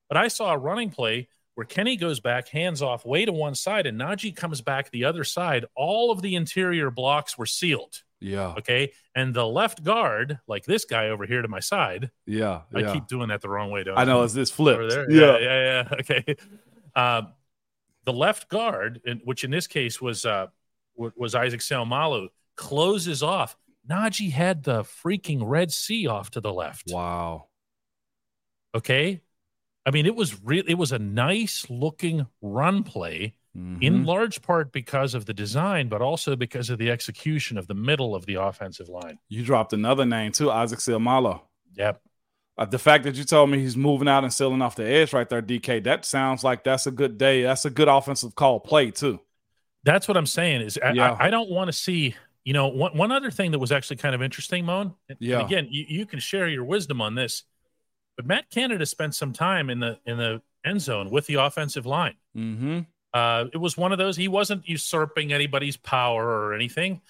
But I saw a running play where Kenny goes back, hands off, way to one side, and Najee comes back the other side. All of the interior blocks were sealed. Yeah. Okay. And the left guard, like this guy over here to my side, Yeah. I keep doing that the wrong way, don't I know it's this flip. Yeah. Yeah, yeah, yeah. Okay. Um, the left guard, which in this case was uh, was Isaac Seumalo, closes off. Najee had the freaking Red Sea off to the left. Wow. Okay. I mean, it was real. It was a nice looking run play, in Mhm. large part because of the design, but also because of the execution of the middle of the offensive line. You dropped another name too, Isaac Seumalo. Yep. Uh, the fact that you told me he's moving out and sealing off the edge right there, DK, that sounds like that's a good day. That's a good offensive call play too. That's what I'm saying. Is I, Yeah. I, I don't want to see. You know, one, one other thing that was actually kind of interesting, Moan. and- and Yeah. again, you, you can share your wisdom on this, but Matt Canada spent some time in the in the end zone with the offensive line. Mm-hmm. Uh, it was one of those. He wasn't usurping anybody's power or anything.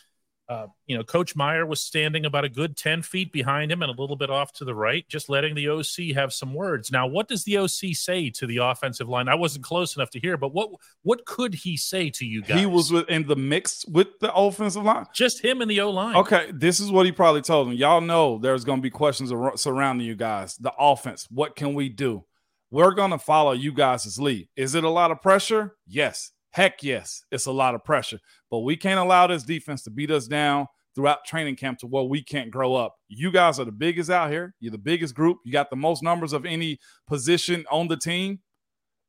Uh, you know, Coach Meyer was standing about a good 10 feet behind him and a little bit off to the right, just letting the OC have some words. Now, what does the OC say to the offensive line? I wasn't close enough to hear, but what what could he say to you guys? He was in the mix with the offensive line. just him and the O line. Okay, this is what he probably told them. Y'all know there's going to be questions surrounding you guys. The offense, what can we do? We're going to follow you guys' lead. Is it a lot of pressure? Yes. Heck yes, it's a lot of pressure. But we can't allow this defense to beat us down throughout training camp to where we can't grow up. You guys are the biggest out here. You're the biggest group. You got the most numbers of any position on the team.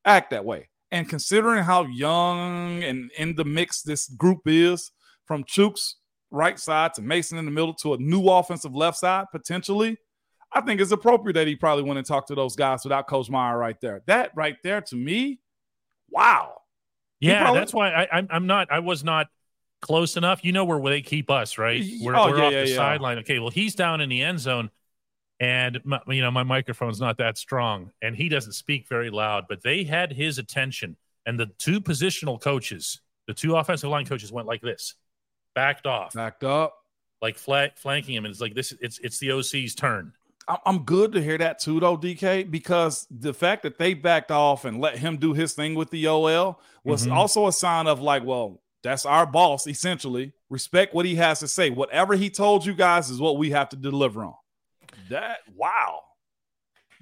Act that way. And considering how young and in the mix this group is, from Chuks right side to Mason in the middle to a new offensive left side potentially, I think it's appropriate that he probably went and talked to those guys without Coach Meyer right there. That right there to me, wow. Yeah, probably- that's why I, I'm I'm not I was not close enough. You know where, where they keep us, right? We're, oh, we're yeah, off yeah, the yeah. sideline. Okay, well he's down in the end zone, and my, you know my microphone's not that strong, and he doesn't speak very loud. But they had his attention, and the two positional coaches, the two offensive line coaches, went like this, backed off, Backed up. like flat, flanking him, and it's like this. It's it's the OC's turn. I'm good to hear that too, though, DK, because the fact that they backed off and let him do his thing with the OL was Mhm. also a sign of like, well, that's our boss, essentially. Respect what he has to say. Whatever he told you guys is what we have to deliver on. That wow.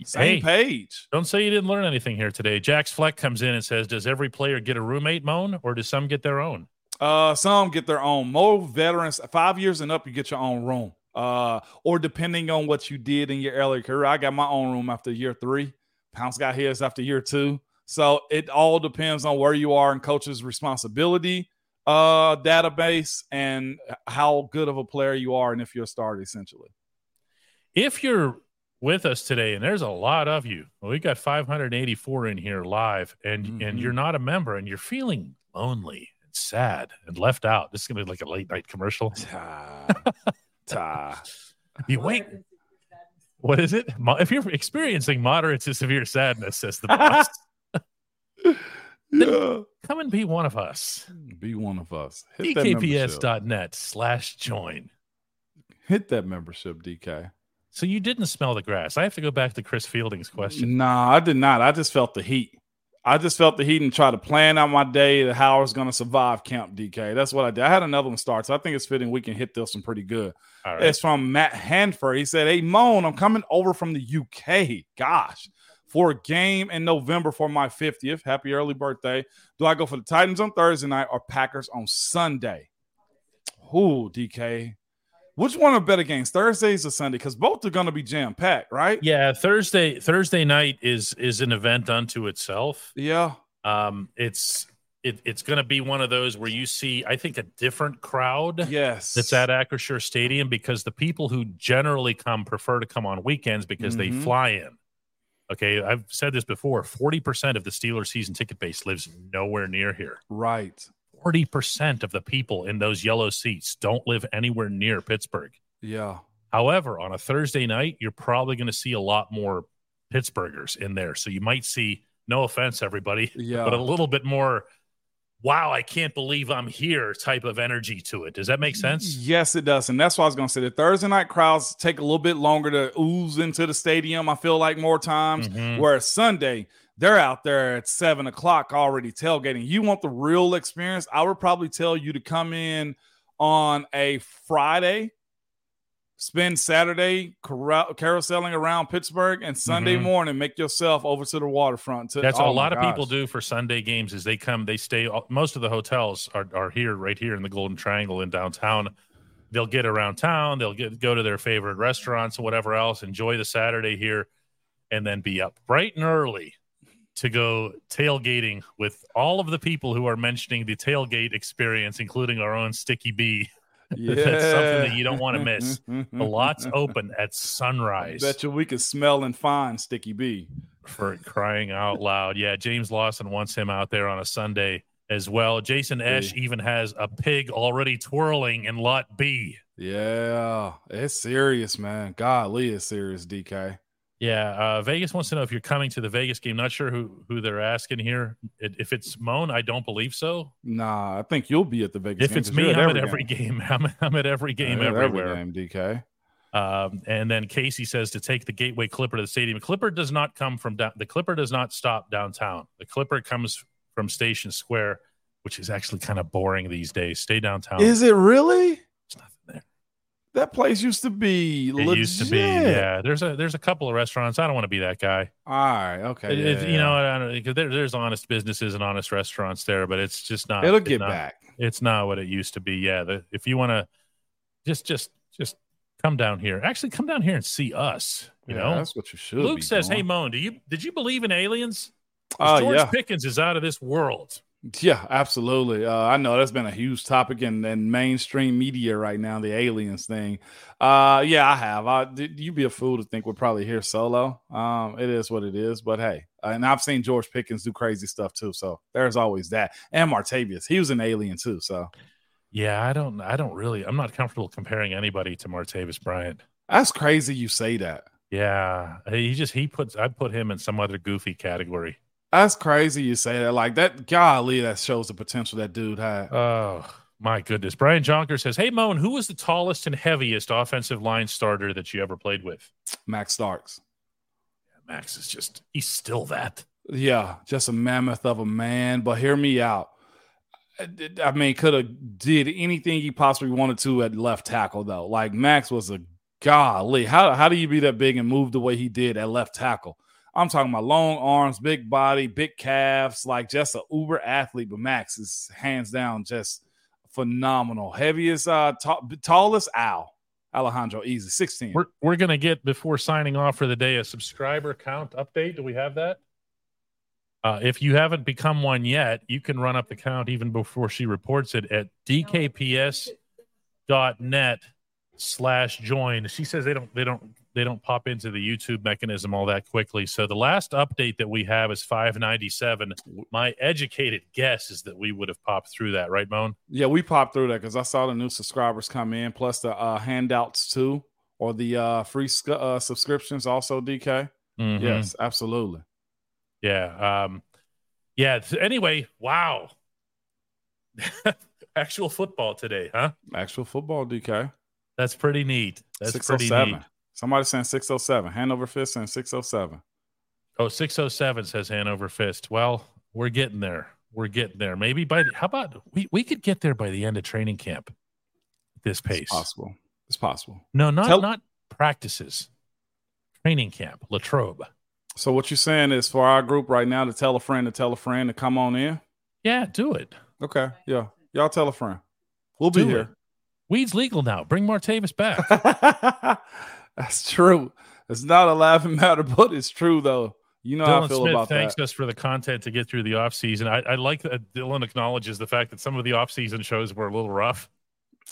Same Hey. page. Don't say you didn't learn anything here today. Jax Fleck comes in and says, "Does every player get a roommate, Moan, or do some get their own?" Uh, some get their own. More veterans, five years and up, you get your own room. Uh, or depending on what you did in your early career, I got my own room after year three. Pounce got his after year two. So it all depends on where you are and coach's responsibility, uh, database, and how good of a player you are, and if you're a starter, essentially. If you're with us today, and there's a lot of you, well, we got 584 in here live, and and Mhm. you're not a member, and you're feeling lonely and sad and left out. This is gonna be like a late night commercial. Ta, ta. You wait. What is it? If you're experiencing moderate to severe sadness, says the boss, Yeah. come and be one of us. Be one of us. Hit that membership. DKPS.net slash join. Hit that membership, DK. So you didn't smell the grass. I have to go back to Chris Fielding's question. Nah, I did not. I just felt the heat. I just felt the heat and tried to plan out my day to how I was going to survive Camp DK. That's what I did. I had another one start, so I think it's fitting we can hit this one pretty good. Right. It's from Matt Hanford. He said, Hey, Moan, I'm coming over from the UK. Gosh, for a game in November for my 50th. Happy early birthday. Do I go for the Titans on Thursday night or Packers on Sunday? Ooh, DK. Which one are better games, Thursdays or Sunday? Because both are going to be jam packed, right? Yeah, Thursday Thursday night is is an event unto itself. Yeah. Um, it's it, it's going to be one of those where you see, I think, a different crowd Yes. that's at Acrisure Stadium because the people who generally come prefer to come on weekends because they Mhm. fly in. Okay, I've said this before. Forty percent of the Steelers season ticket base lives nowhere near here. Right. Forty percent of the people in those yellow seats don't live anywhere near Pittsburgh. Yeah. However, on a Thursday night, you're probably going to see a lot more Pittsburghers in there. So you might see, no offense, everybody, Yeah. but a little bit more, wow, I can't believe I'm here type of energy to it. Does that make sense? Yes, it does. And that's why I was going to say. The Thursday night crowds take a little bit longer to ooze into the stadium. I feel like more times. Mhm. Whereas Sunday, they're out there at seven o'clock already tailgating. You want the real experience? I would probably tell you to come in on a Friday, spend Saturday carou- carouseling around Pittsburgh, and Sunday Mhm. morning make yourself over to the waterfront. To, That's oh what a lot of people do for Sunday games is they come, they stay. Most of the hotels are, are here, right here in the Golden Triangle in downtown. They'll get around town. They'll get go to their favorite restaurants or whatever else. Enjoy the Saturday here, and then be up bright and early to go tailgating with all of the people who are mentioning the tailgate experience, including our own Sticky B. That's something that you don't want to miss. The lot's open at sunrise. Bet you we can smell and find Sticky B. for crying out loud. Yeah, James Lawson wants him out there on a Sunday as well. Jason Esch even has a pig already twirling in lot B. Yeah, it's serious, man. Golly, it's serious, DK. Yeah, uh, Vegas wants to know if you're coming to the Vegas game. Not sure who who they're asking here. It, if it's Moan, I don't believe so. Nah, I think you'll be at the Vegas. If game it's 'cause me, you're I'm at every game. I'm, I'm at every game You're at everywhere. Every game, DK. Um, and then Casey says to take the Gateway Clipper to the stadium. Clipper does not come from down. The Clipper does not stop downtown. The Clipper comes from Station Square, which is actually kind of boring these days. Stay downtown. Is it really? There's nothing there. That place used to be. It legit. used to be. Yeah. There's a there's a couple of restaurants. I don't want to be that guy. All right. Okay. It- yeah, it- yeah, you know. I don't because there, there's honest businesses and honest restaurants there, but it's just not. it'll get not- back. It's not what it used to be. Yeah. The, if you want to, just just just come down here. Actually, come down here and see us. You Yeah, know, that's what you should. Luke says, doing. "Hey, Moan, do you did you believe in aliens? Oh George yeah, Pickens is out of this world. Yeah, absolutely. Uh, I know that's been a huge topic in, in mainstream media right now. The aliens thing. Uh, yeah, I have. I, you'd be a fool to think we're probably here solo. Um, it is what it is. But hey, and I've seen George Pickens do crazy stuff too. So there's always that. And Martavis, he was an alien too. So Yeah, I don't, I don't really, I'm not comfortable comparing anybody to Martavis Bryant. that's crazy. You say that. Yeah, he just he puts, I put him in some other goofy category. That's crazy. You say that. Like that. Golly, that shows the potential that dude had. Oh My goodness. Brian Jonker says, Hey, Moan, who was the tallest and heaviest offensive line starter that you ever played with? Max Starks. Max is just, he's still that. Yeah, just a mammoth of a man. But hear me out. I mean, could have did anything he possibly wanted to at left tackle though. Like Max was a golly. How how do you be that big and move the way he did at left tackle? I'm talking about long arms, big body, big calves, like just a uber athlete. But Max is hands down just phenomenal. Heaviest, uh, t- tallest Al Alejandro, easy, 16. We're, we're going to get, before signing off for the day, a subscriber count update. Do we have that? Uh, if you haven't become one yet, you can run up the count even before she reports it at dkps.net slash join. She says they don't they don't they don't pop into the YouTube mechanism all that quickly. So the last update that we have is 597. My educated guess is that we would have popped through that, right, Moan? Yeah, we popped through that because I saw the new subscribers come in, plus the uh, handouts too, or the uh, free uh, subscriptions also. DK, mm-hmm. yes, absolutely. Yeah. Um, yeah. Anyway, wow. Actual football today, huh? Actual football, DK. That's pretty neat. That's pretty oh neat. Somebody saying 607. Hanover Fist saying 607. Oh, 607 says Hanover Fist. Well, we're getting there. We're getting there. Maybe by the, how about we, we could get there by the end of training camp this pace. It's possible. It's possible. No, not Tell- not practices. Training camp, Latrobe. So what you're saying is for our group right now to tell a friend to tell a friend to come on in? Yeah, do it. Okay. Yeah. Y'all tell a friend. We'll be do here. It. Weed's legal now. Bring Martavis back. That's true. It's not a laughing matter, but it's true though. You know Dylan how I feel Smith about thanks that. us for the content to get through the off season. I, I like that Dylan acknowledges the fact that some of the off season shows were a little rough.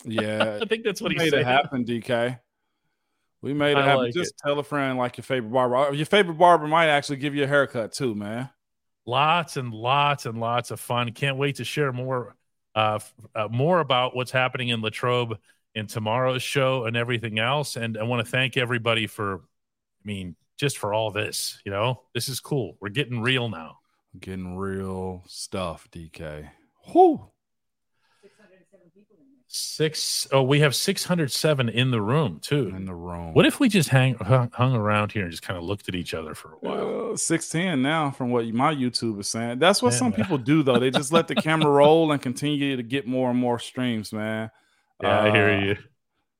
Yeah, I think that's what he made saying. it happen. DK, we made it I happen. Like Just it. tell a friend like your favorite barber. Your favorite barber might actually give you a haircut too, man. Lots and lots and lots of fun. Can't wait to share more, uh, uh more about what's happening in Latrobe in tomorrow's show and everything else. And I want to thank everybody for, I mean, just for all this. You know, this is cool. We're getting real now. Getting real stuff, DK. Whoo. Six oh, we have six hundred seven in the room too. In the room. What if we just hang hung, around here and just kind of looked at each other for a while? Uh, Six ten now, from what my YouTube is saying. That's what man. some people do though. They just let the camera roll and continue to get more and more streams, man. Yeah, uh, I hear uh, you.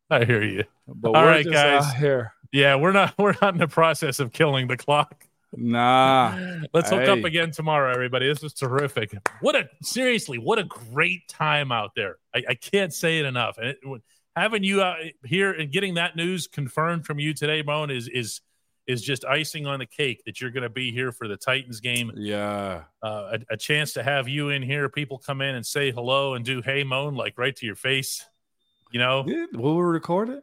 I hear you. But All right, guys. here. Yeah, we're not we're not in the process of killing the clock. Nah. Let's hook hey. up again tomorrow, everybody. This was terrific. What a seriously, what a great time out there. I, I can't say it enough. And it, having you out here and getting that news confirmed from you today, Moan, is is is just icing on the cake that you're going to be here for the Titans game. Yeah. Uh, a, a, chance to have you in here. People come in and say hello and do hey Moan like right to your face. You know, yeah, will we record it?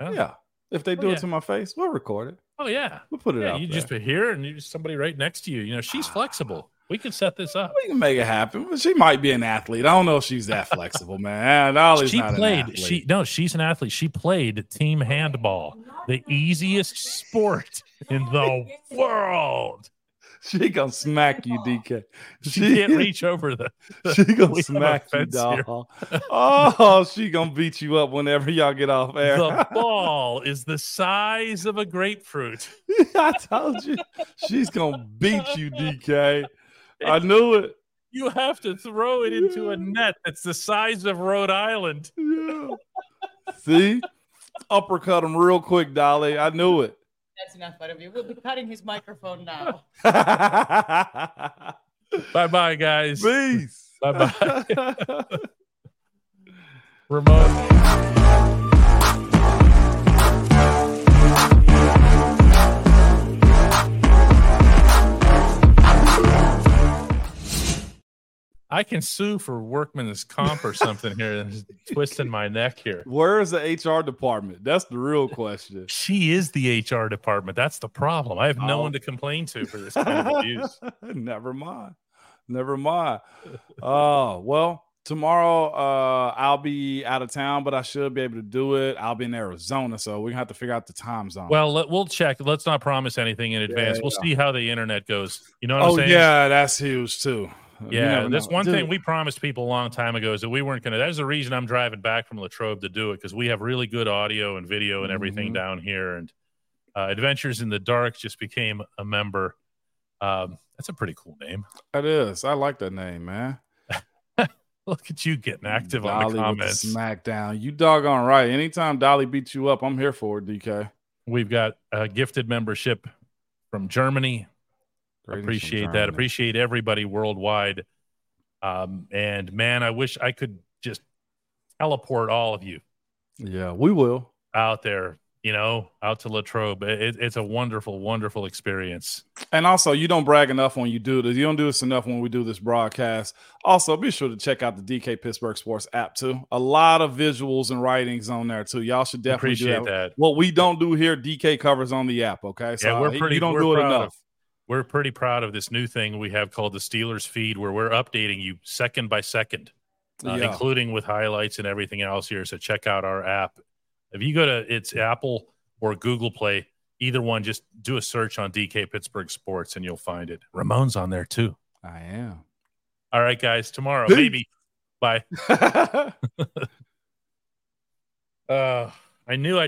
Huh? Yeah. If they do oh, yeah. it to my face, we'll record it. Oh yeah, we'll put it yeah, out. You there. just be here and you just somebody right next to you. You know, she's ah. flexible. We can set this up. We can make it happen. She might be an athlete. I don't know if she's that flexible, man. Ollie's she played. She no, she's an athlete. She played team handball, the easiest sport in the world. She gonna smack you, DK. She, she can't reach over the. the she gonna smack you, dog. oh, she gonna beat you up whenever y'all get off air. The ball is the size of a grapefruit. I told you, she's gonna beat you, DK. I knew it. You have to throw it into a net that's the size of Rhode Island. Yeah. See, uppercut him real quick, Dolly. I knew it. That's enough out of you. We'll be cutting his microphone now. bye bye, guys. Peace. Bye bye. Ramon. I can sue for workman's comp or something here, twisting my neck here. Where is the HR department? That's the real question. She is the HR department. That's the problem. I have no oh. one to complain to for this kind of abuse. Never mind. Never mind. Oh, uh, well, tomorrow uh, I'll be out of town, but I should be able to do it. I'll be in Arizona, so we're gonna have to figure out the time zone. Well, let, we'll check. Let's not promise anything in advance. Yeah, we'll see how the internet goes. You know what oh, I'm saying? yeah, that's huge too. Yeah, that's know. one Dude, thing we promised people a long time ago is that we weren't going to. That's the reason I'm driving back from Latrobe to do it because we have really good audio and video and everything Mhm. down here. And uh, Adventures in the Dark just became a member. Um, that's a pretty cool name. That is. I like that name, man. Look at you getting active on Dolly the with comments. SmackDown. You doggone right. Anytime Dolly beats you up, I'm here for it, DK. We've got a gifted membership from Germany. Greetings appreciate that. Appreciate everybody worldwide. Um, and man, I wish I could just teleport all of you Yeah, we will. out there, you know, out to Latrobe. It, it's a wonderful, wonderful experience. And also, you don't brag enough when you do this. You don't do this enough when we do this broadcast. Also, be sure to check out the DK Pittsburgh Sports app too. A lot of visuals and writings on there too. Y'all should definitely do Appreciate that. that. What we don't do here, DK covers on the app. Okay, Yeah, we're pretty- You don't do it enough. of- We're pretty proud of this new thing we have called the Steelers feed, where we're updating you second by second, uh, Yeah. including with highlights and everything else here. So check out our app. If you go to it's Apple or Google Play, either one, just do a search on DK Pittsburgh Sports and you'll find it. Ramon's on there too. I am. All right, guys. Tomorrow, maybe. Bye. Uh, I knew I